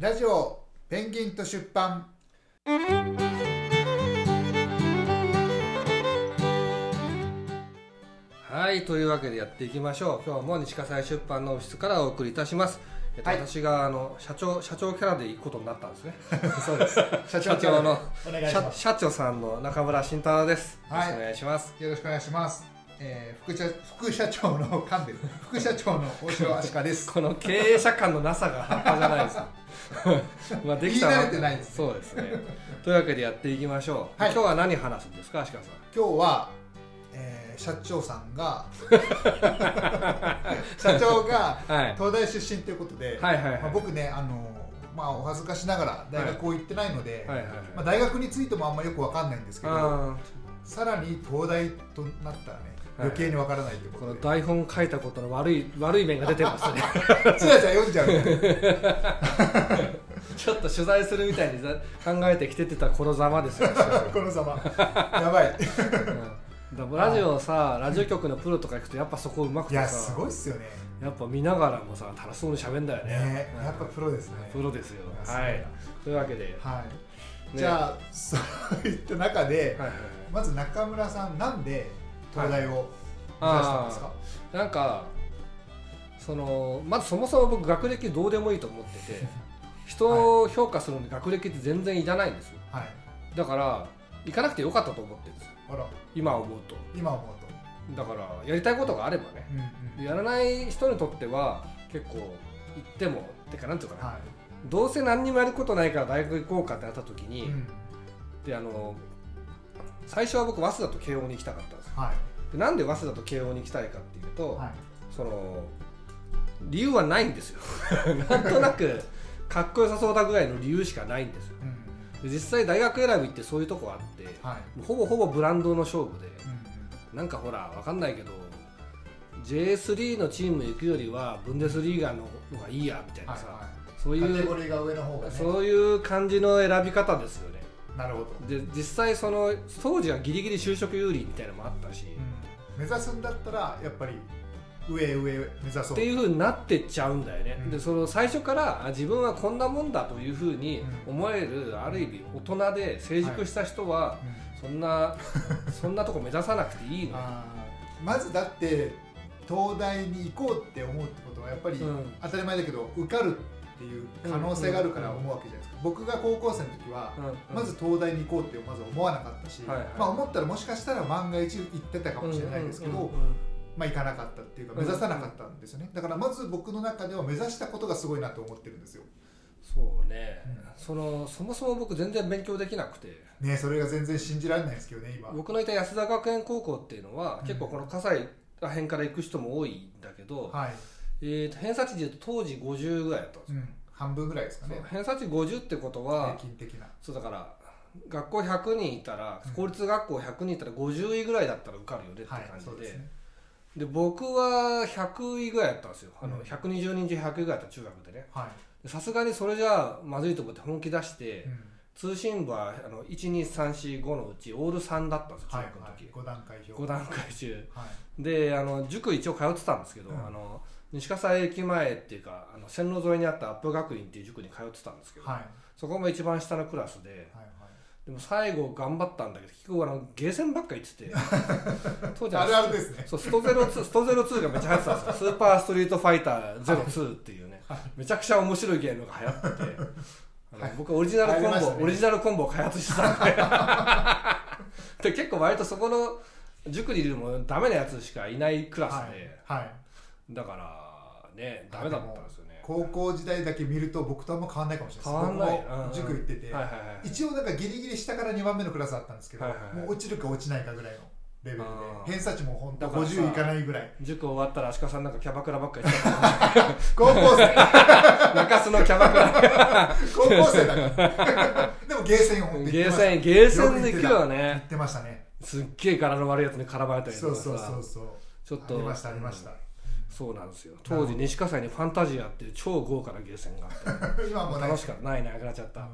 ラジオペンギンと出版。はいというわけでやっていきましょう。今日も西葛西出版のオフィスからお送りいたします、えっとはい。私があの社長社長キャラで行くことになったんですね。そうです。社社長のお願いし社ます。社長さんの中村慎太郎です、はい。よろしくお願いします。よろしくお願いします、えー、副社副社長の噛んでる副社長の大城アシカです。この経営者感のなさが半端じゃないです まあできた言い慣れてないですね。そうですね。というわけでやっていきましょう、はい。今日は何話すんですか足利さん。今日は、えー、社長さんが 社長がはい。東大出身ということで、はいはいはい、まあ、僕ねあのまあお恥ずかしながら大学を行ってないので、はいはいはい。まあ、大学についてもあんまよくわかんないんですけどあさらに東大となったらね余計にわからないというーことで、この台本書いたことの悪い悪い面が出てますね。ちらちら読んじゃうね。ちょっと取材するみたいにざ考えてきててた頃ざまですよ、このざま。やばい。ラジオさラジオ局のプロとか行くとやっぱそこうまくいやてさすごいっすよね。やっぱ見ながらもさ楽しそうに喋んだよね。やっぱプロですね。プロですよ。はい。というわけで、はい、ね。じゃあそういった中で、はいはいはい。まず中村さんなんで東大を目指したんですか、なんかそのまずそもそも僕学歴どうでもいいと思ってて 人を評価するのに学歴って全然いらないんですよ。はい。だから行かなくてよかったと思ってるんですよ。今思うと。今思うと。だからやりたいことがあればね。うんうんやらない人にとっては結構行ってもてかなんていうかな、はどうせ何にもやることないから大学行こうかってなった時い、に、うん。であの最初は僕早稲田と慶応に行きたかったんですよはい。でなんで早稲田と慶応に行きたいかっていうと、はい。その理由はないんですよ。なんとなくかっこよさそうだぐらいの理由しかないんですよ。うん。で実際大学選びってそういうとこあってはい。ほぼほぼブランドの勝負でうんなんかほらわかんないけど J3 のチーム行くよりはブンデスリーガの方がいいやみたいなさ、はいはそうい、カテいうゴリーが上の方がね。そういう感じの選び方ですよねなるほど、で実際その当時はギリギリ就職有利みたいなのもあったし、うん、目指すんだったらやっぱり上上目指そう。っていう風になってっちゃうんだよね、うん。でその最初からあ自分はこんなもんだという風に思える、ある意味大人で成熟した人は、うん。そんな そんなとこ目指さなくていいのまずだって東大に行こうって思うってことはやっぱりうん。当たり前だけど受かるっていう可能性があるから思うわけじゃないですか、僕が高校生の時は、うんまず東大に行こうってまず思わなかったし、はいはい。まあ、思ったらもしかしたら万が一行ってたかもしれないですけど、うんうんうん。まあ、行かなかったっていうか目指さなかったんですよね。だからまず僕の中では目指したことがすごいなと思ってるんですよ。そうね、うん。そのそもそも僕全然勉強できなくて。ねそれが全然信じられないですけどね今。僕のいた安田学園高校っていうのは、うん。結構この葛西ら辺から行く人も多いんだけど、はい、えーと偏差値でいうと当時50ぐらいだったんですよ、うん、半分ぐらいですかね。偏差値50ってことは、平均的な。そうだから学校100人いたらうん公立学校100人いたら50位ぐらいだったら受かるよねってはい感じで,、そうですね。で僕は100位ぐらいだったんですよ。あのうん。120人中100位ぐらいだった中学でね。さすがにそれじゃあまずいと思って本気出して、い、うん。通信部はあの12345のうちオール3だったんですよ中はい学の時、はい、5段階表5段階中。はい。であの塾一応通ってたんですけど、うん。あの西葛西駅前っていうかあの線路沿いにあったアップ学院っていう塾に通ってたんですけど、はい。そこも一番下のクラスではいでも最後頑張ったんだけど結局あのゲーセンばっか行ってて 当時はい、あるあるですね。そうストゼロ2ストゼロ2がめっちゃ流行ってたんですよ。スーパーストリートファイター02っていうね、めちゃくちゃ面白いゲームが流行っててあの僕オリジナルコンボ、ね。オリジナルコンボを開発してたんで。で結構割とそこの塾にいるのもダメなやつしかいないクラスで、はい、はい、だからねダメだったんですよね。高校時代だけ見ると僕とあんま変わんないかもしれない。です変わんない。塾行ってて、はいはいはい一応なんかギリギリ下から2番目のクラスだったんですけど、はいはいはい。もう落ちるか落ちないかぐらいのレベルで偏差値も本当だからさ50いかないぐらい。塾終わったら足利さんなんかキャバクラばっかり高校生。中洲のキャバクラ。高校生だからでもゲーセン本当ゲーセンゲーセンで行くよ行ねってましたね。すっげえ柄の悪いやつに絡まれたりとかさ。そうそうそうそう。ちょっと。ありましたありました、そうなんですよ。当時西葛西にファンタジアっていう超豪華なゲーセンがあって。今も楽しかった。ないなくなっちゃった、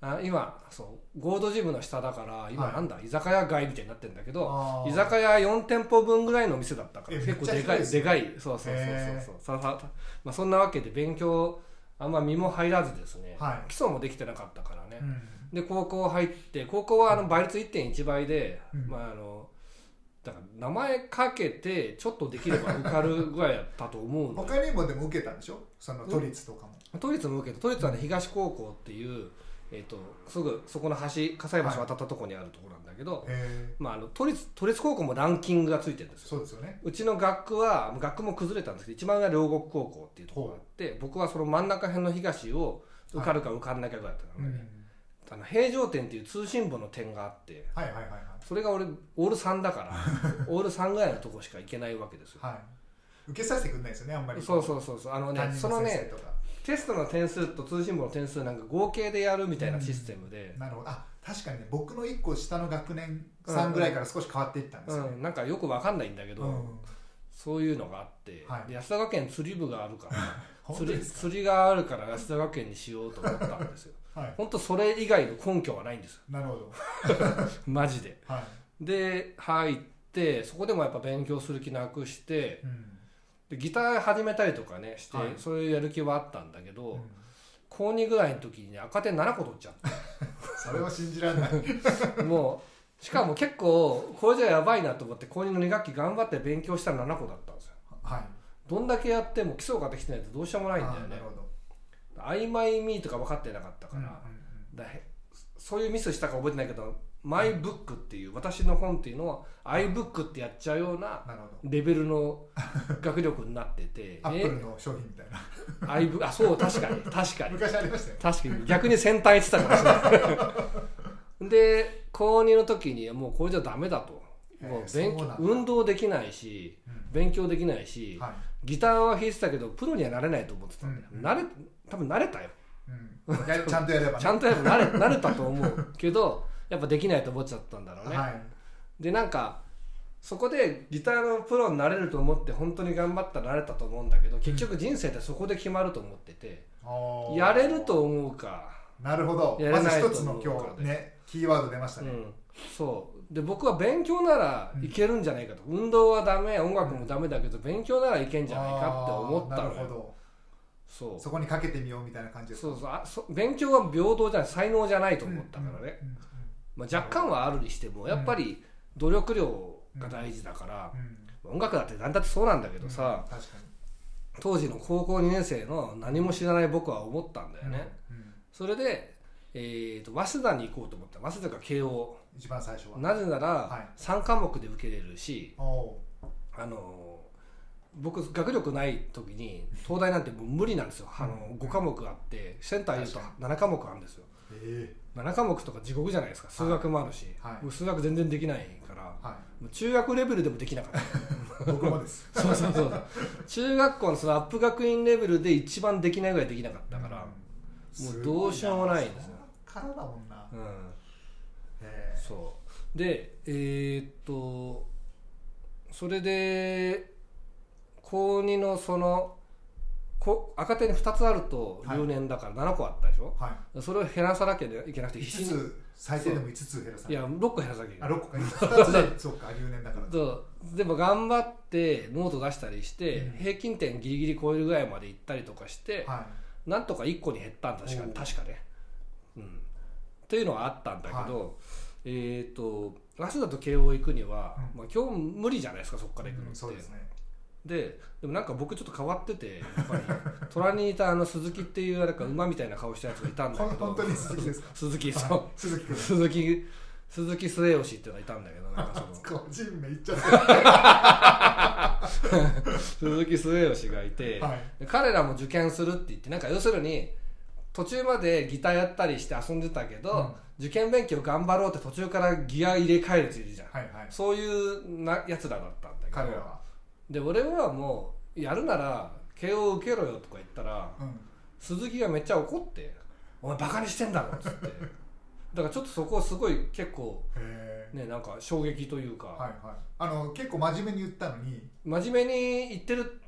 あ今そうゴールドジムの下だから今はい。なんだ、居酒屋街みたいになってるんだけど居酒屋4店舗分ぐらいの店だったからえ結構でかいでかい。そうそうそうそうそう。ささまあ、そんなわけで勉強あんま身も入らずですね、はい。基礎もできてなかったからね、うん。で高校入って高校はあの倍率1.1倍で、うん。まああのだから名前かけてちょっとできれば受かるぐらいだったと思うのよ。他にもでも受けたんでしょ？その都立とかも。都立も受けて都立はね東高校っていう、えー、とすぐそこの橋葛西橋渡ったところにあるところなんだけど、へまあ、あの都立都立高校もランキングがついてるんですえよ。そうですよね。うちの学区は学区も崩れたんですけど一番上は両国高校っていうところがあって僕はその真ん中辺の東を受かるか受かんなきゃぐらいだったうんのね、あの平城点っていう通信簿の点があってはいはいはいはいそれが俺オール3だから オール3ぐらいのとこしか行けないわけですよ。はい。受けさせてくんないですよねあんまり。そうそうそうそう。あのねそのねテストの点数と通信簿の点数なんか合計でやるみたいなシステムで、なるほど。あ確かにね僕の1個下の学年さんぐらいから少し変わっていったんですよ。ねうん、なんかよくわかんないんだけど、うん。そういうのがあって、はい。で安田学園釣り部があるから 釣り釣りがあるから安田学園にしようと思ったんですよはい。本当それ以外の根拠はないんです。よなるほど。マジで。はい。で入ってそこでもやっぱ勉強する気なくしてうん。でギター始めたりとかねして、はい。そういうやる気はあったんだけど、うん。高2ぐらいの時にね赤点7個取っちゃっ それは信じられない。て もうしかも結構これじゃやばいなと思って高2の2学期頑張って勉強したら7個だったんですよ。はい。どんだけやっても基礎ができてないとどうしようもないんだよね。なるほど曖昧ミーとか分かってなかったから、うんうんだへそういうミスしたか覚えてないけどマイブックっていう私の本っていうのは iBook ってやっちゃうようなレベルの学力になってて アップルの商品みたいな。え？iBook あそう確かに確かに。昔ありましたよ確かに。逆に先端行ってたかもしれない。で高2の時にもうこれじゃダメだと。もう勉強運動できないしうん。勉強できないし、はい。ギターは弾いてたけどプロにはなれないと思ってたんだよ、うん慣れ多分慣れたよ。うん。や ちゃんとやればね。ちゃんとやっぱ慣れ 慣れたと思う。けどやっぱできないと思っちゃったんだろうね、はい。でなんかそこでギターのプロになれると思って本当に頑張ったらなれたと思うんだけど結局人生ってそこで決まると思ってて、あー。やれると思うか、なるほど。やれないとまず一つの思う今日ねキーワード出ましたね、うん、そう。で僕は勉強ならいけるんじゃないかと、運動はダメ音楽もダメだけど勉強ならいけんじゃないかって思ったのよ。なるほそう。どそこにかけてみようみたいな感じでそうそう。あそ勉強は平等じゃない才能じゃないと思ったからね、まあ、若干はあるにしてもやっぱり努力量が大事だから、うん。音楽だって何だってそうなんだけどさ、当時の高校2年生の何も知らない僕は思ったんだよにね、それで、えー、と早稲田に行こうと思った。早稲田か慶応。一番最初は。なぜならはい。3科目で受けれるし、あの僕学力ない時に東大なんてもう無理なんですよ、あの5科目あってセンター入れると確7科目あるんですよ。え7科目とか地獄じゃないですか。数学もあるし、はい。僕数学全然できないから。えはもう中学レベルでもできなかった。い 僕もです。そうそうそう中学校のそのアップ学院レベルで一番できないぐらいできなかったから、うん。もうどうしようもないんですよ。からだもんな。うん。へえ。そう。でえーっとそれで高2のそのこ赤点2つあるとはい留年だから7個あったでしょ、はそれを減らさなきゃいけなくてい5必死に。つ最低でも5つ減らさない。いや6個減らさなきゃいけあない。6個か。2つで そう。か留年だから。そう。でも頑張ってノート出したりして、うん。平均点ギリギリ超えるぐらいまで行ったりとかして、はなんとか1個に減ったんだ確か確かね、うん、っていうのはあったんだけど、えっ、と早稲田と慶応行くには、うまあ、今日無理じゃないですかそこかいら行くのって、うんそうですねででもなんか僕ちょっと変わっててやっぱり。隣にいたあの鈴木っていうなんか馬みたいな顔したやつがいたんだけど。本当に鈴木ですか？鈴木そはい。う。鈴木君鈴木鈴木末吉っていうのがいたんだけどなんかその。個人名言っちゃった。鈴木末吉がいて、はい。で彼らも受験するって言ってなんか要するに途中までギターやったりして遊んでたけど、受験勉強頑張ろうって途中からギア入れ替えるやついるじゃん、はいはい。そういうなやつらだったんだけど。彼らはで俺はもうやるなら慶応受けろよとか言ったらうん。鈴木がめっちゃ怒って「お前バカにしてんだろ」っつって。だからちょっとそこすごい結構ねなんか衝撃というか、はいはい。あの結構真面目に言ったのに。真面目に言ってる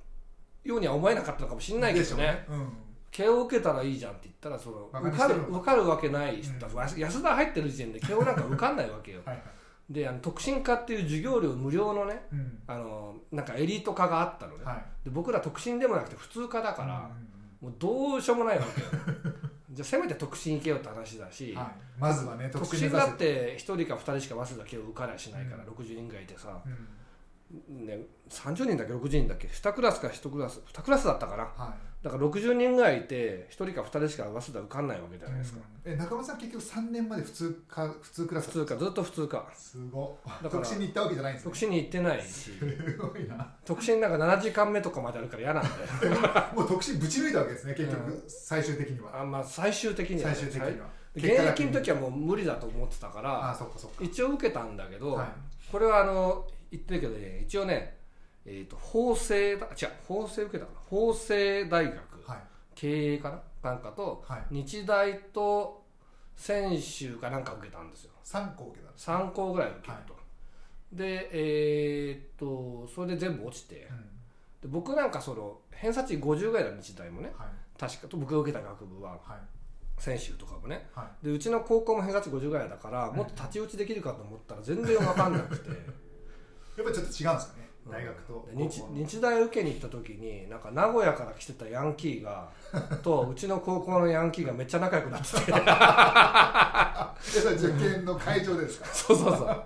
ようには思えなかったのかもしれないけどね。うん。慶応受けたらいいじゃんって言ったらその受かる受かるわけない人、うん。安田入ってる時点で慶応なんか受かんないわけよ。はいはいであの特進科っていう授業料無料のねうん。あのなんかエリート科があったのね、はい。で僕ら特進でもなくて普通科だから、もうどうしようもないわけよ。じゃあせめて特進行けよって話だし、はい、まずはね特進だって1人か2人しか早稲田慶応受かりゃしないから、うん。60人ぐらいいてさ、うん。ね、30人だっけ？60人だっけ？2クラスか1クラス2クラスだったかな。はいだから60人ぐらいいて1人か2人しか早稲田受かんないわけじゃないですか、うん。え中村さん結局3年まで普通か普通クラス普通かずっと普通か。すごだから特進に行ったわけじゃないんですね。特進に行ってないし。すごいな。特進なんか7時間目とかまであるから嫌なんだよ もう特進ぶち抜いたわけですね結局、う最終的には。あまあ最終的には最ね、終的には。現役の時はもう無理だと思ってたかあらあそっかそっか。一応受けたんだけど、はい。これはあの言ってるけどね一応ね、えー、と法政だ違う法政受けたかな？法政大学。はい。経営かな？なんかとはい。日大と専修かなんか受けたんですよ。3校受けたんです3校ぐらい受けると、でえーっとそれで全部落ちて。うん。で僕なんかその偏差値50ぐらいだ日大もね。はい。確か僕が受けた学部は。はい。専修とかもね。はい。でうちの高校も偏差値50ぐらいだからもっと太刀打ちできるかと思ったら全然分かんなくて。やっぱりちょっと違うんですかね？大学とで日日大受けに行った時になんか名古屋から来てたヤンキーが とうちの高校のヤンキーがめっちゃ仲良くなってて。受験の会場でですか？そうそうそう。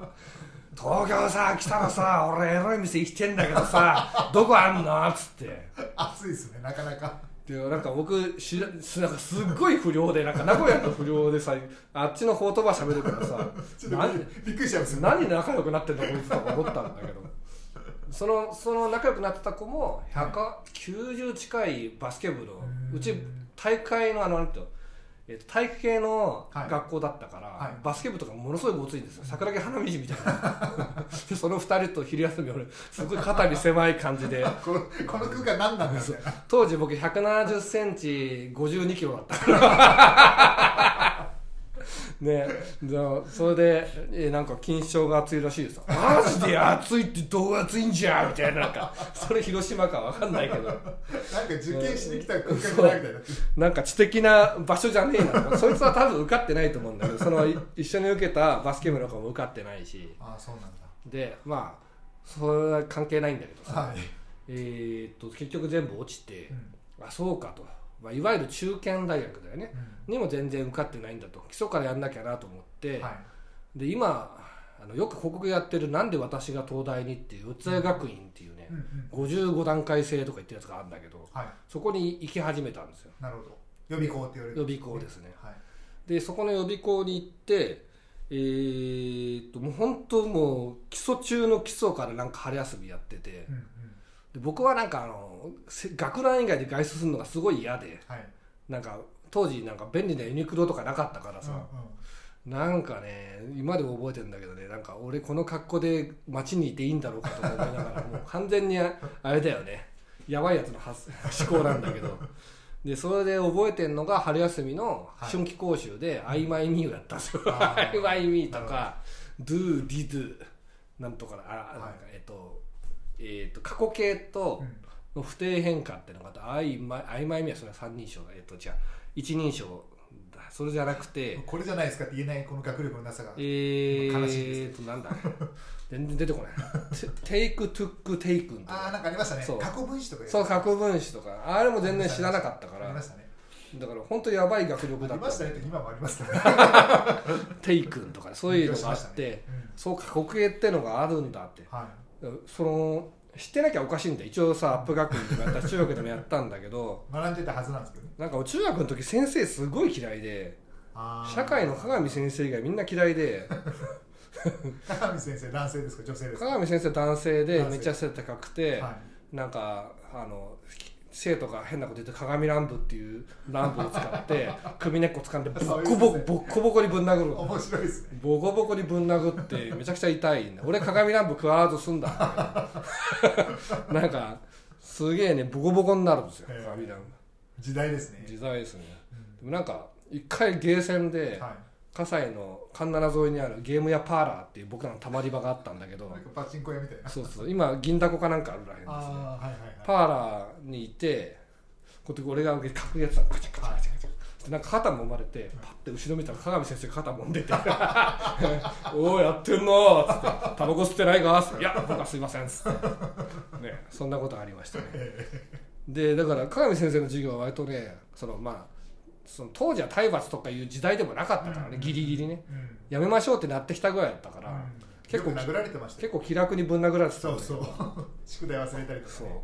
東京さ来たらさ俺エロい店行ってんだけどさどこあんの？っつって。熱いですねなかなか。でなんか僕しらすなんかすっごい不良でなんか名古屋の不良でさあっちの方言葉喋るからさびびっくりしちゃいます何仲良くなってんだこいつとか思ったんだけどそのその仲良くなってた子も190近いバスケ部のうん。うち大会のあのなんていう体育系のはい。学校だったから、はい。バスケ部とかものすごいごついんですよ。桜木花道みたいな。でその2人と昼休み俺すごい肩身狭い感じで。このこの空間何なんだみたいな当時僕1 7 0センチ5 2キロだったからねでそれでえなんか金賞が熱いらしいですよマジで熱いってどう熱いんじゃみたいななんかそれ広島かわかんないけど。なんか受験しに来た空間じゃないみたいな。なんか知的な場所じゃねえなそいつは多分受かってないと思うんだけどそのい一緒に受けたバスケ部の子も受かってないし。ああそうなんだ。でまあそれは関係ないんだけどさ、はい、えーっと結局全部落ちてう、ん。あそうかと、まあ、いわゆる中堅大学だよね。うにも全然受かってないんだと。基礎からやんなきゃなと思って、んはい。で今あのよく広告やってる「なんで私が東大に」っていう四谷学院っていうね、うん。うん55段階制とか言ってるやつがあるんだけどはい。そこに行き始めたんですよ。なるほど。予備校って言われる。予備校ですね。はい。でそこの予備校に行ってえーっともう本当もう基礎中の基礎からなんか春休みやっててうんうんで僕はなんかあのせ学ラン以外で外出するのがすごい嫌ではい。なんか当時なんか便利なユニクロとかなかったからさ、うんうん。なんかね今でも覚えてるんだけどねなんか俺この格好で街にいていいんだろうかとか思いながらもう 完全にああれだよね。やばいやつの発思考なんだけど。でそれで覚えてるのが春休みの春季講習で「アイマイミー」をやったんですよ「あー。アイマイミー」とか「ドゥ・ディドゥ」なんとかあなんかえっとえっと過去形とうん。の不定変化っていうのがあって「アイマイアイマイミー」はそれは三人称だ。えっとじゃあ一人称だ。それじゃなくてこれじゃないですかって言えないこの学力のなさが。え悲しいーとなんだ？全然出てこない。take took taken とか。ああなんかありましたね。そう。過去分詞とかそう過去分詞とか。あれも全然知らなかったから。ありましたね。だから本当やばい学力あだった。りましたねって今もありますね。テイクンとかそういうのがあって、ね。そう過去形ってのがあるんだって。うんはその知ってなきゃおかしいんだよ。一応さアップ学院でもやったし中学でもやったんだけどい 学んでたはずなんですけどね。なんか中学の時先生すごい嫌いで社会の鏡先生以外みんな嫌いで。鏡先生男性ですか？女性ですか？鏡先生男性でめっちゃ背高くて、はなんかあの生徒が変なこと言って鏡乱舞っていう乱舞を使って 首根っこ掴んでボッコボコボッコボコにぶん殴る。い面白いですね。ボコボコにぶん殴ってめちゃくちゃ痛いんだ 俺鏡乱舞食わずすんだ。なんかすげえねボコボコになるんですよ鏡時代ですね。時代ですね。うん。でもなんか一回ゲーセンではい葛西の環七沿いにあるゲーム屋パーラーっていう僕らのたまり場があったんだけどなんかパチンコ屋みたいな。そうそう今銀だこかなんかあるらへんですね。はいはいはい。パーラーにいてこうやって俺が格やってたのカチャカチャカチャカチャ。でなんか肩もまれてパッて後ろ見たら鏡先生が肩もんでて「おおやってんの」っつって「タバコ吸ってないか?」い。や僕はすいません」っつって。ねそんなことありましたね。でだから鏡先生の授業は割とねそのまあその当時は体罰とかいう時代でもなかったからね、うん。ギリギリね。うん。やめましょうってなってきたぐらいだったから、うん。結構殴られてましたよ結構気楽にぶん殴られてたそうそう。宿題忘れたりとかそうね。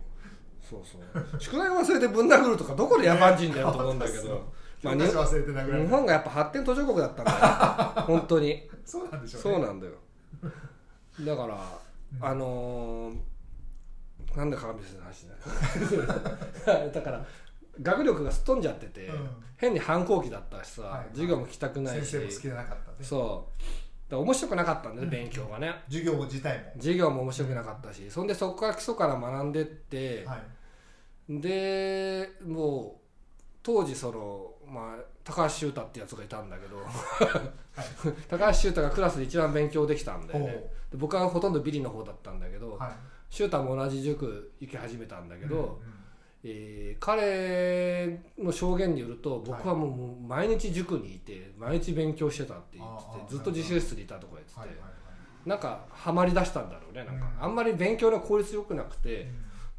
そうそう。宿題忘れてぶん殴るとかどこで野蛮人だよと思うんだけど、まあ、教日本がやっぱ発展途上国だったんだよ 本当に。そうなんでしょうね。そうなんだよ。だから、うん。あのーなんで鏡先生の話だよだから学力がすっ飛んじゃってて、うん。変に反抗期だったしさ、はいはい。授業も来たくない先し生も好きじゃなかったね。そう。面白くなかったんだよね、うん。勉強がね。授業自体も。授業も面白くなかったし。そんでそこから基礎から学んでって、はい。でもう当時その、まあ、高橋修太ってやつがいたんだけど。高橋修太がクラスで一番勉強できたんだよね。で僕はほとんどビリの方だったんだけど、はい。修太も同じ塾行き始めたんだけど、うんうんえー彼の証言によると僕はもう毎日塾にいて毎日勉強してたって言っててずっと自習室にいたとか言ってて、はいはいはい。なんかハマりだしたんだろうねなんか、うん。あんまり勉強の効率良くなくて、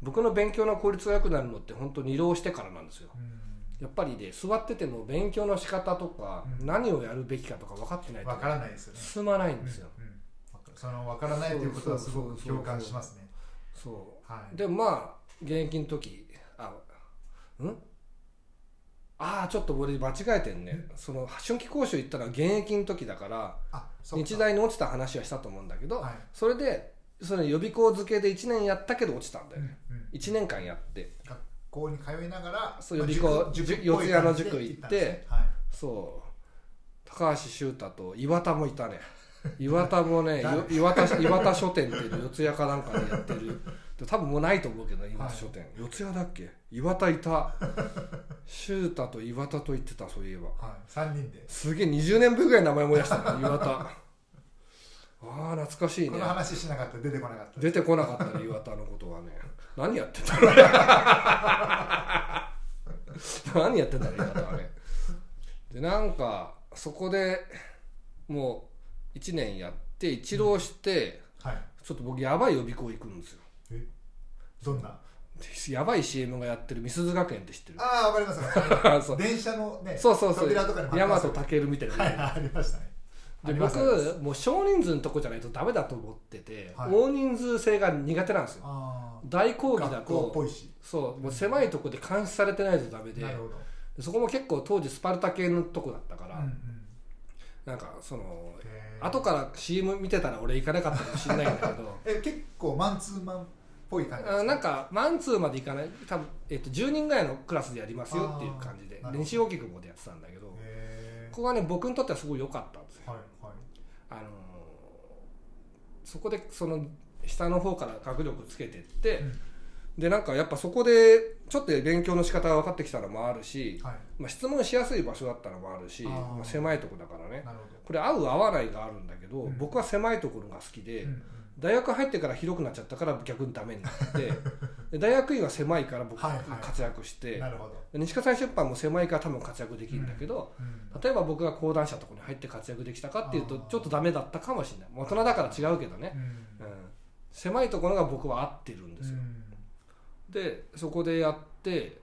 僕の勉強の効率が良くなるのって本当に二浪してからなんですよ。うん。やっぱりね座ってても勉強の仕方とか、うん。何をやるべきかとか分かってないとわからないですよね。進まないんですよ、そのわからないということはすごく共感しますね。そう。はい。でまあ現役の時あうん？ああちょっと俺間違えてんね。その春季講習行ったのは現役の時だから日大に落ちた話はしたと思うんだけど、はい。それでその予備校付けで1年やったけど落ちたんだよね、うんうん1年間やって。学校に通いながらそうまあ予備校四谷の塾行ってね。はい。そう。高橋修太と岩田もいたね。岩田もね 岩田岩田書店っていうの四谷かなんかでやってる。で多分もうないと思うけど岩田書店、四谷だっけ？岩田いた。修太と岩田と言ってたそういえば。はい。三人で。すげえ20年分ぐらい名前思い出したね岩田。ああ懐かしいね。この話しなかったら出てこなかった。出てこなかったね岩田のことはね。何やってたの 何やってたの岩田はね。でなんかそこでもう1年やって一浪して、はい。ちょっと僕やばい予備校行くんですよえどんな？やばい CM がやってる美鈴学園って知ってる？ああわかります そう。電車のねそうそうそう。扉とかに大和健みたいな、はいありましたね。あで僕もう少人数のとこじゃないとダメだと思ってて、はい。大人数制が苦手なんですよ。あ大講義だとそう。もう狭いとこで監視されてないとダメでなるほど。でそこも結構当時スパルタ系のとこだったから、うんうんなんかその後から CM 見てたら俺行かなかったかもしれないんだけど。え結構マンツーマンっぽい感じですあなんかマンツーまで行かない多分、えっと10人ぐらいのクラスでやりますよっていう感じで。あーなるほど西荻窪でやってたんだけどこへこはね僕にとってはすごい良かったんですよ。ーはいはい。あのーそこでその下の方から学力つけてって、うんでなんかやっぱそこでちょっと勉強の仕方が分かってきたのもあるし、はい。まあ、質問しやすい場所だったのもあるしまあ、狭いとこだからね。これ合う合わないがあるんだけど、うん。僕は狭いところが好きで、どうんうん。大学入ってから広くなっちゃったから逆にダメになって で大学院は狭いから僕はいはい。活躍して、なるほど。で西葛西出版も狭いから多分活躍できるんだけど、うん例えば僕が講談社とかに入って活躍できたかっていうとちょっとダメだったかもしれない。大人だから違うけどね、狭いところが僕は合ってるんですよ、うんでそこでやって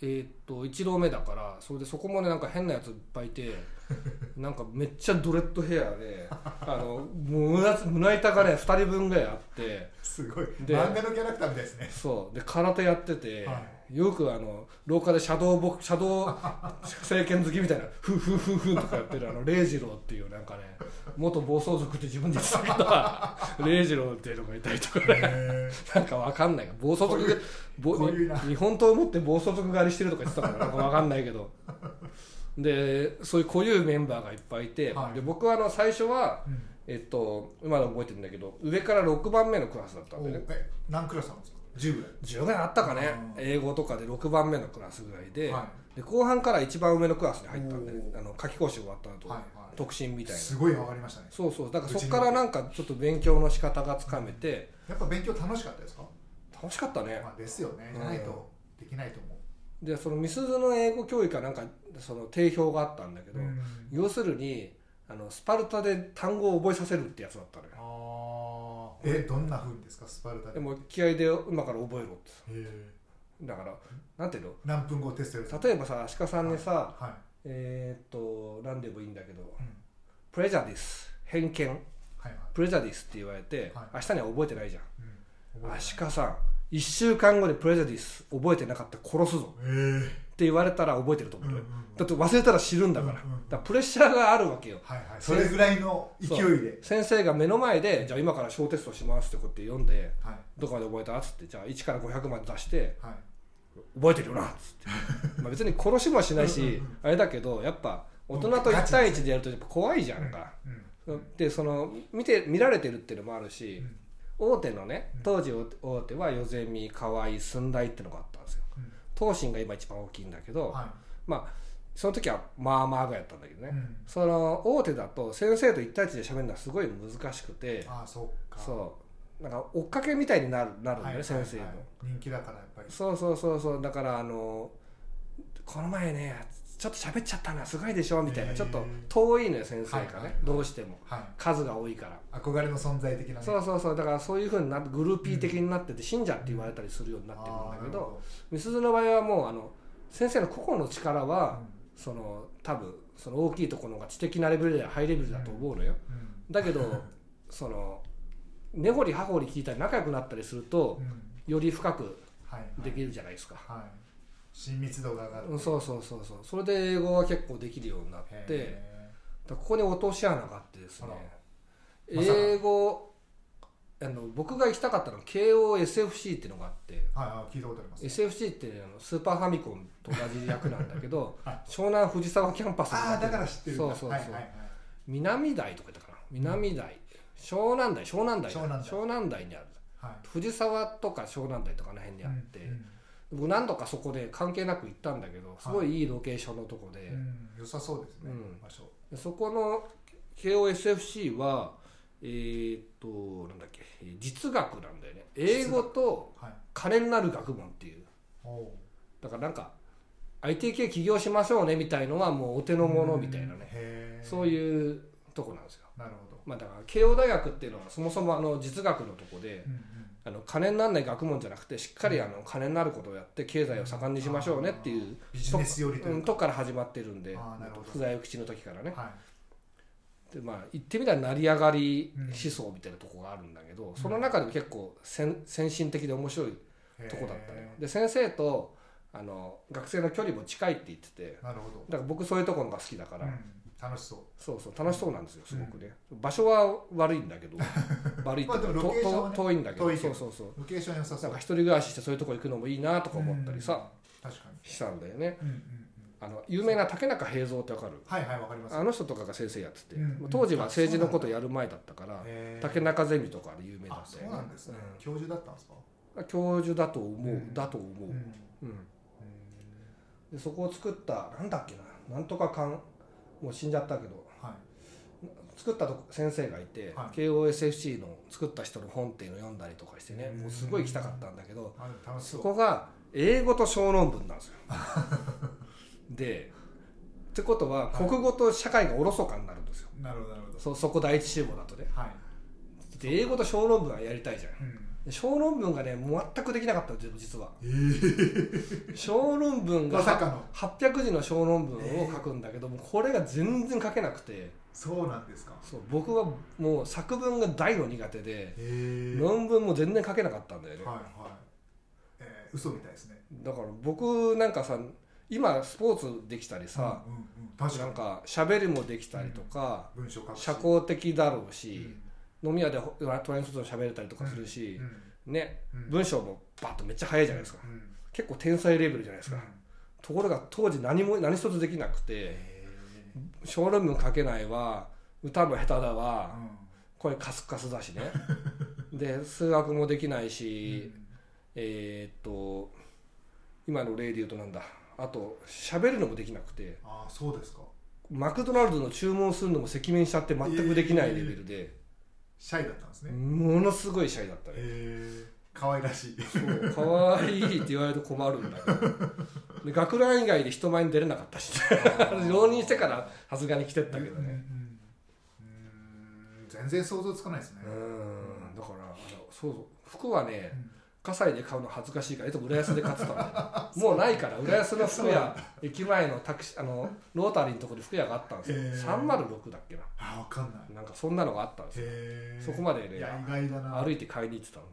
えーっと1浪目だからそれでそこもねなんか変なやついっぱいいて なんかめっちゃドレッドヘアで あの胸胸板がね2人分ぐらいあってすごい。で漫画のキャラクターみたいですね。そう。で空手やってて、はよくあの廊下でシャドーボクシャドー政権好きみたいな「フーフーフーフー」とかやってるあの礼二郎っていうなんかね元暴走族って自分で言ってたけど礼二郎っていうのがいたりとかね。へなんかわかんない。暴走族日本刀を持って暴走族狩りしてるとか言ってたからなんかわかんないけど。でそういう固有メンバーがいっぱいいて、はい。で僕はあの最初は、ーうん。えっと、今でも覚えてるんだけど上から6番目のクラスだったんおでね。え何クラスなんですか？10ぐらい10ぐらいあったかね。うん。英語とかで6番目のクラスぐらいで,、はで後半から一番上のクラスに入ったんであの夏期講習終わった後、はいはい。特進みたいな。すごい上がりましたね。そうそう。だからそこからなんかちょっと勉強の仕方がつかめて。やっぱ勉強楽しかったですか？楽しかったね。まあですよね。うん。じゃないとできないと思でそのみすずの英語教育はなんかその定評があったんだけど、ううん。要するにあのスパルタで単語を覚えさせるってやつだったのよえどんな風にですか？スパルタで。でも気合で今から覚えろってへだからなんていうの？何分後テストやる？例えばさ足利さんにさ、はい。えーっと何でもいいんだけどうん「プレジャディス偏見。はいはい。プレジャディス」って言われて、はい。明日には覚えてないじゃん。うん。足利さん1週間後にプレジャディス覚えてなかったら殺すぞ。えー。って言われたら覚えてると思うよ、うんうんうん。だって忘れたら知るんだから,、うんうん。うんだプレッシャーがあるわけよ。はいはい。それぐらいの勢いで。先生が目の前でじゃあ今から小テストしますってこうやって読んではい。どこまで覚えたっつってじゃあ1から500まで出してはい。覚えてるよなっつって。まあ別に殺しもしないしうんうんうん。あれだけどやっぱ大人と1対1でやるとやっぱ怖いじゃんか、うん。でその見て見られてるっていうのもあるし、うん大手のねうん。当時大手はヨゼミ河合寸大ってのがあったんですよ。うん。東進が今一番大きいんだけど、はまあその時はまあまあがやったんだけどね、いうん。その大手だと先生と1対1で喋るのはすごい難しくてああそうか。そう。なんか追っかけみたいになるなるんだよね、はいはい。先生の、はい人気だからやっぱり。そうそうそうそう。だからあのこの前ねちょっと喋っちゃったなすごいでしょみたいな、へー。ちょっと遠いのよ先生がね、はいはいはい。どうしても。はい。数が多いから。憧れの存在的なね。そうそうそうだからそういうふうになグルーピー的になってて、信者って言われたりするようになってるんだけどみすずの場合はもうあの先生の個々の力どは、その多分その大きいところが知的なレベルではハイレベルだと思うのよ、うん。うんだけど その根掘り葉掘り聞いたり仲良くなったりするとうん。より深くはい。できるじゃないですか、はい親密度が上がるうんそうそうそうそう。それで英語は結構できるようになって。ここに落とし穴があってですね。ま英語あの僕が行きたかったのは KOSFC っていうのがあって。ーはいはい聞いたことあります。SFC ってスーパーファミコンと同じ役なんだけど、は湘南藤沢キャンパスにああだから知ってるそうそうそう、はいはいはい南台とか言ったかな？南台、湘南台湘南台湘南台湘南台にある。はい。藤沢とか湘南台とかの辺にあって、うん僕何度かそこで関係なく行ったんだけどすごいいいロケーションのとこで、うん良さそうですねうん。場所。でそこの KOSFC はえーっとなんだっけ実学なんだよね。英語とはい。金になる学問っていう。おおだからなんか IT 系起業しましょうねみたいのはもうお手の物みたいなね。そういうとこなんですよ。なるほど。まあだから慶応大学っていうのはそもそもあの実学のとこでうんうんあの金にならない学問じゃなくてしっかりあの金になることをやって経済を盛んにしましょうねっていうビジネス寄りとういうんかとこから始まってるんであーなるほど。不在口の時からね。はでまあ言ってみたら成り上がり思想みたいなとこがあるんだけど、その中でも結構先先進的で面白いいとこだったねへで先生とあの学生の距離も近いって言っててーなるほど。だから僕そういうところが好きだから、うん楽しそう。そうそう楽しそうなんですよすごくね、場所は悪いんだけど悪いっていうかまあでもロケーションはねとと遠いんだけどそうそうそう。ロケーション良さそう。なんか一人暮らししてそういうとこ行くのもいいなとか思ったりさ、うん。確かに。したんだよね。うんうんうん。あの有名な竹中平蔵ってわかる？はいはいわかります。あの人とかが先生やってて、うん当時は政治のことやる前だったから、竹中ゼミとかで有名だあそうったよね。なんですね。うん。教授だったんですか？教授だと思う、うん。だと思う、うん。うん。でそこを作ったなんだっけななんとか館もう死んじゃったけど。はい。作ったとこ先生がいて、はい。KOSFC の作った人の本っていうのを読んだりとかしてね。うんもうすごい行きたかったんだけどあでも楽しそこが英語と小論文なんですよ。でってことははい。国語と社会がおろそかになるんですよ。なるほどなるほど。そそこ第一志望だとね。はい。で英語と小論文はやりたいじゃん。うん。で小論文がね全くできなかったんですよ実は。ええ小論文がまさかの。800字の小論文を書くんだけどもこれが全然書けなくて。そうなんですか。そう僕はもう作文が大の苦手でへえ論文も全然書けなかったんだよね。はいはい。えー嘘みたいですね。だから僕なんかさ今スポーツできたりさ、うんうんうん。確かに。なんか喋りもできたりとか、文章書くし。社交的だろううし、ん飲み屋でほ隣の人と喋れたりとかするしう、ん。ねうん。文章もバッとめっちゃ早いじゃないですか、うん。結構天才レベルじゃないですか、うん。ところが当時何も何一つできなくてへ小論文書けないわ歌も下手だーわうん。声カスカスだしね。で数学もできないし、うん。えーっと今の例で言うとなんだ。あと喋るのもできなくて。ああそうですか。マクドナルドの注文するのも赤面しちゃって全くできないレベルで、シャイだったんですね。ものすごいシャイだったね。へえ可愛らしい。そう可愛いって言われると困るんだけど。で学ラン以外で人前に出れなかったし浪人してからさすがに来てったけどね。うんうんうん。全然想像つかないですね。うん。だからあのそうそう。服はね葛西で買うの恥ずかしいからいつも浦安で買ってた もうないから浦安の服屋駅前のタクシーあのロータリーのところに服屋があったんですよ。へー。306だっけな。あわかんない。なんかそんなのがあったんですよ。へー。そこまでね歩いて買いに行ってたの。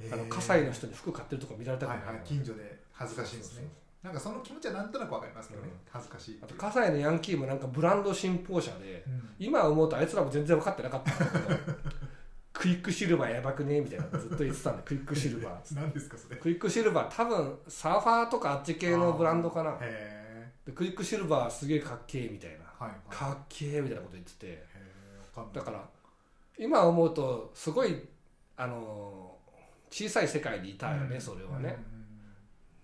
へー。あの葛西の人に服買ってるとこ見られたくないい、ははい近所で恥ずかしいですね。なんかその気持ちはなんとなくわかりますけどね、うん。恥ずかしいあと葛西のヤンキーもなんかブランド信奉者でうん。今思うとあいつらも全然分かってなかったんだけど クイックシルバーやばくねみたいなのずっと言ってたんでクイックシルバー。何ですかそれ。クイックシルバー多分サーファーとかあっち系のブランドかな。へでクイックシルバーすげえかっけえみたいな。えはいはい。かっけえみたいなこと言ってて。だから今思うとすごいあの小さい世界にいたよね、うん。それはね、うん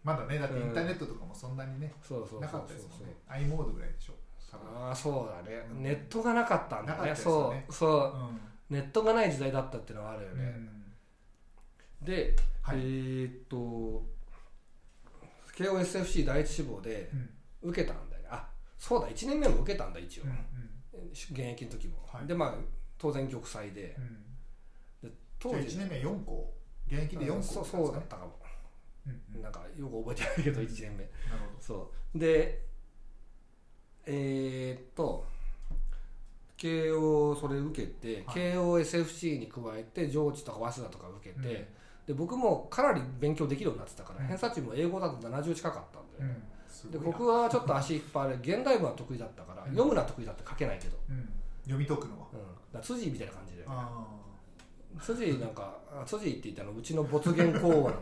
まだねだってインターネットとかもそんなにね、そうそうなかったですもんね。i モードぐらいでしょああそうだね、うん。ネットがなかったんだね。ね。そうそう。うんネットがない時代だったっていうのはあるよね、うん。で、はい。えーっと KOSFC 第一志望でうん。受けたんだよね。あそうだ1年目も受けたんだ一応、うん現役の時も、はい。でまあ当然玉砕で。うん。で当時1年目4校現役で4校そうそうだったかも、うんうん。なんかよく覚えてないけど1年目。なるほそう。でえーっと慶応それ受けて、はい。慶応 SFC に加えて上智とか早稲田とか受けて、うん。で僕もかなり勉強できるようになってたから、うん。偏差値も英語だと70近かったんで国語はちょっと足引っ張れ現代文は得意だったから、うん。読むのは得意だって書けないけど、うん、読み解くのは。うん、だ辻みたいな感じであ辻なんかあ辻って言ったのうちの没原稿王な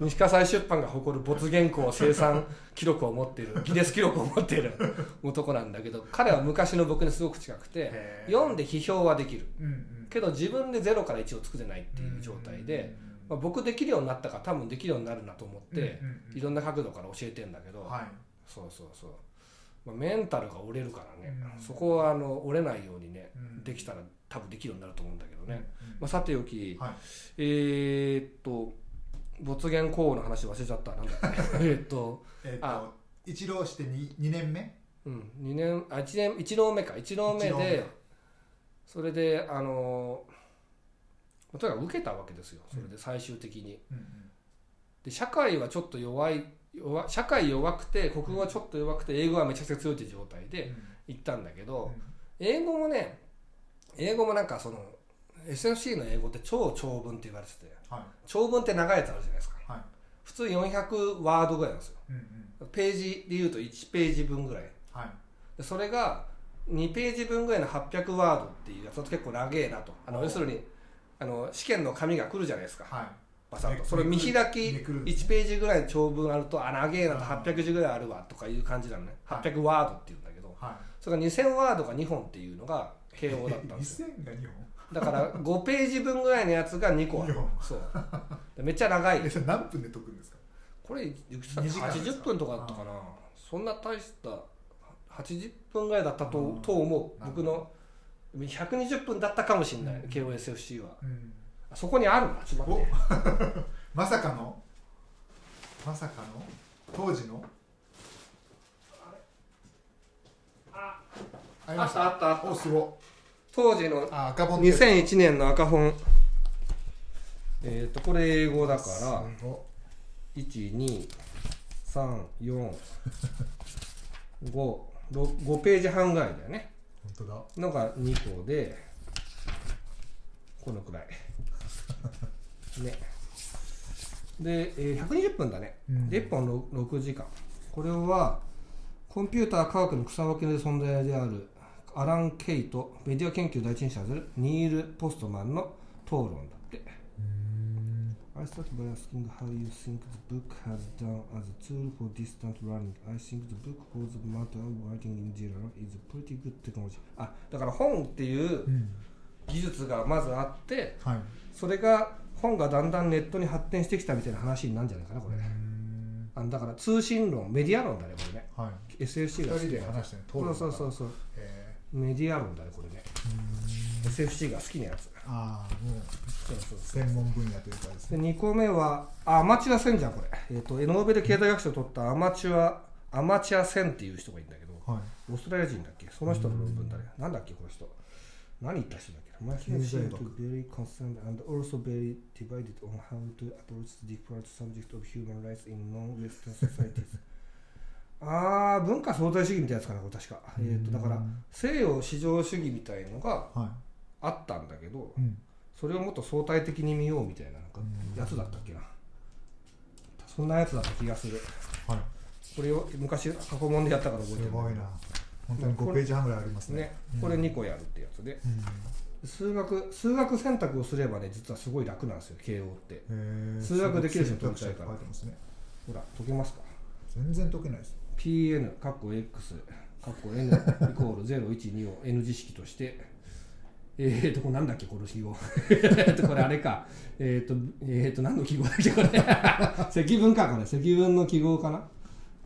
の西葛西出版が誇る没原稿生産記録を持っているギネス記録を持っている 男なんだけど彼は昔の僕にすごく近くて読んで批評はできる。うんうん。けど自分で0から1を作れないっていう状態で、まあ、僕できるようになったから多分できるようになるなと思って、うんうんうん。いろんな角度から教えてんだけど、はい。そうそうそう、まあ、メンタルが折れるからね、うん。そこはあの折れないようにね、うん。できたら多分できるようになると思うんだけどね、うんうん。まあ、さておき、はい。えーっと没言行の話忘れちゃった。なんだ えーっと、えっ、あと一浪して 2, 2年目？うん、2年あ1年1浪目か。1浪目一浪目でそれであのとにかく受けたわけですよ。それで最終的に。うんで社会はちょっと弱い弱社会弱くて国語はちょっと弱くて英語はめちゃくちゃ強いという状態うん。で行ったんだけど、うん。英語もね英語もなんかその SFC の英語って超長文って言われててはい。長文って長いやつあるじゃないですか。はい。普通400ワードぐらいなんですよ。うんうん。ページで言うと1ページ分ぐらい。はい。でそれが2ページ分ぐらいの800ワードっていうやつだと結構長えなと。あの要するにあの試験の紙が来るじゃないですか。はい。バサッと。めそれ見開きめくるんです1ページぐらい長文あるとあ長えなと。あー800字ぐらいあるわとかいう感じなのね。はい。800ワードっていうんだけどはそれが2000ワードが2本っていうのが平い和だったんですよ。2000が2本？だから5ページ分ぐらいのやつが2個ある。そう。でめっちゃ長い。えそれ何分で解くんですか？これいくつだ二時間。ですか80分とかだったかな。そんな大した80分ぐらいだったとうんと思う。僕の120分だったかもしれない。うん。KOSFC は。うん。あそこにある まさかの？まさかの？当時の？ありました。たあったあった。おすご当時のあ赤本です。2001年の赤本。えっ、とこれ英語だからすご12345ページ半ぐらいだよね。本当だ。のが2個でこのくらい。ね。で、えー120分だね、うん。で1本 6, 6時間。これはコンピューター科学の草分けの存在であるアラン・ケイとメディア研究第一人者であるニール・ポストマンの討論だって I started by asking how you think the book has done as a tool for distant learning. I think the book for the matter of writing in general is a pretty good technology. あ、だから本っていううん技術がまずあって、はいそれが本がだんだんネットに発展してきたみたいな話になるんじゃないかな、これ。うんあだから通信論、メディア論だね、これね。はい SFC が好き二人で話してねそうそうそうそう。へメディア論だね、これね。ー SFC が好きなやつ。ああもうそうそう専門分野というかですでね2個目はあアマチュア戦じゃんこれ、えー、とノーベル経済学賞を取ったアマチュアアマチュア戦っていう人がいるんだけどはい。オーストラリア人だっけ？その人の論文だね。なんだっけこの人。何言った人だっけ？My 経済 seems 学 to be very concerned and also very divided on how to approach the different subject of human rights in non-Western societies あー文化相対主義みたいなやつかなこれ確か、えー、とだから西洋至上主義みたいのがはあったんだけどい、うん。それをもっと相対的に見ようみたいななんかうん。やつだったっけな。そんなやつだった気がする。はい。これを昔過去問でやったから覚えてるすごいな。本当に5ページ半ぐらいありますね。ねうんこれ2個やるってやつで。うん。数学数学選択をすればね実はすごい楽なんですよ慶応って。数学できる人選択肢取りたいから。ね。ほら解けますか？全然解けないです PN かっこ X かっこ N イコール012を N 字式としてえーとこれなんだっけこの記号。えーとこれあれか。えーとえーと何の記号だっけこれ。積分かこれ。積分の記号かな。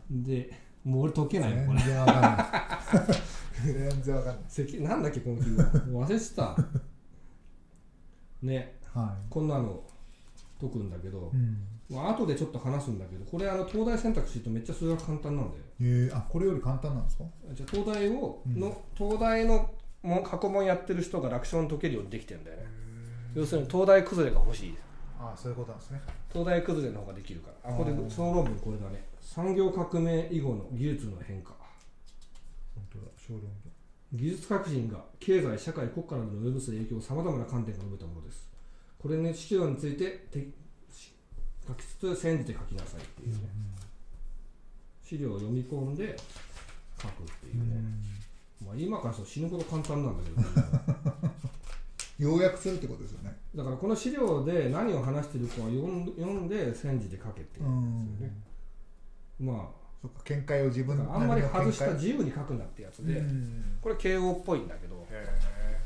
でもう俺解けないよこれ。全然わかんない。全然わかんない。積なんだっけこの記号。忘れてた。ね。はこんなの解くんだけど。い、うんまあ後でちょっと話すんだけどこれあの東大選択肢とめっちゃ数学簡単なんだよ。えー、あこれより簡単なんですか？じゃあ東大をうん。の、東大のも過去問やってる人が楽勝に解けるようにできてんだよね。要するに東大崩れが欲しい。あそういうことなんですね。東大崩れの方ができるから。あこれあー。その論文これだね。産業革命以後の技術の変化。本当だ小論文。技術革新が経済社会国家などに及ぼす影響をさまざまな観点から述べたものです。これね資料について書きつつ線じて書きなさいっていうね、資料を読み込んで書くっていうね、まあ、今からそう死ぬほど簡単なんだけど 要約するってことですよね。だからこの資料で何を話してるかを読んで線じて書けっていうんですよね、まそっか見解を自分ああんまり外した自由に書くんだってやつで、うん。これ慶応っぽいんだけど、へ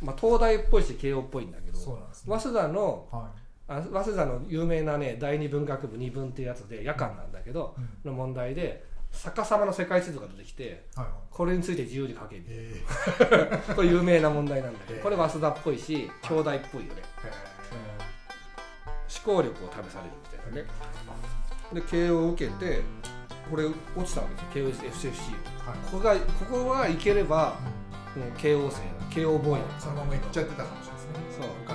まあ、東大っぽいし慶応っぽいんだけーどそうなんですね。早稲田のはあ早稲田の有名なね第二文学部二文っていうやつで夜間なんだけどの問題で逆さまの世界地図が出てきてはいはい。これについて自由に書けるえ。これ有名な問題なんだけへえ。どこれ早稲田っぽいし京大っぽいよね。思考力を試されるみたいなね。で慶応を受けてこれ落ちたわけですよ。慶応 FCFC はい。ここがここはいければもう慶応生だ。慶応ボーイそのまま行っちゃってたかもしれないですね。そう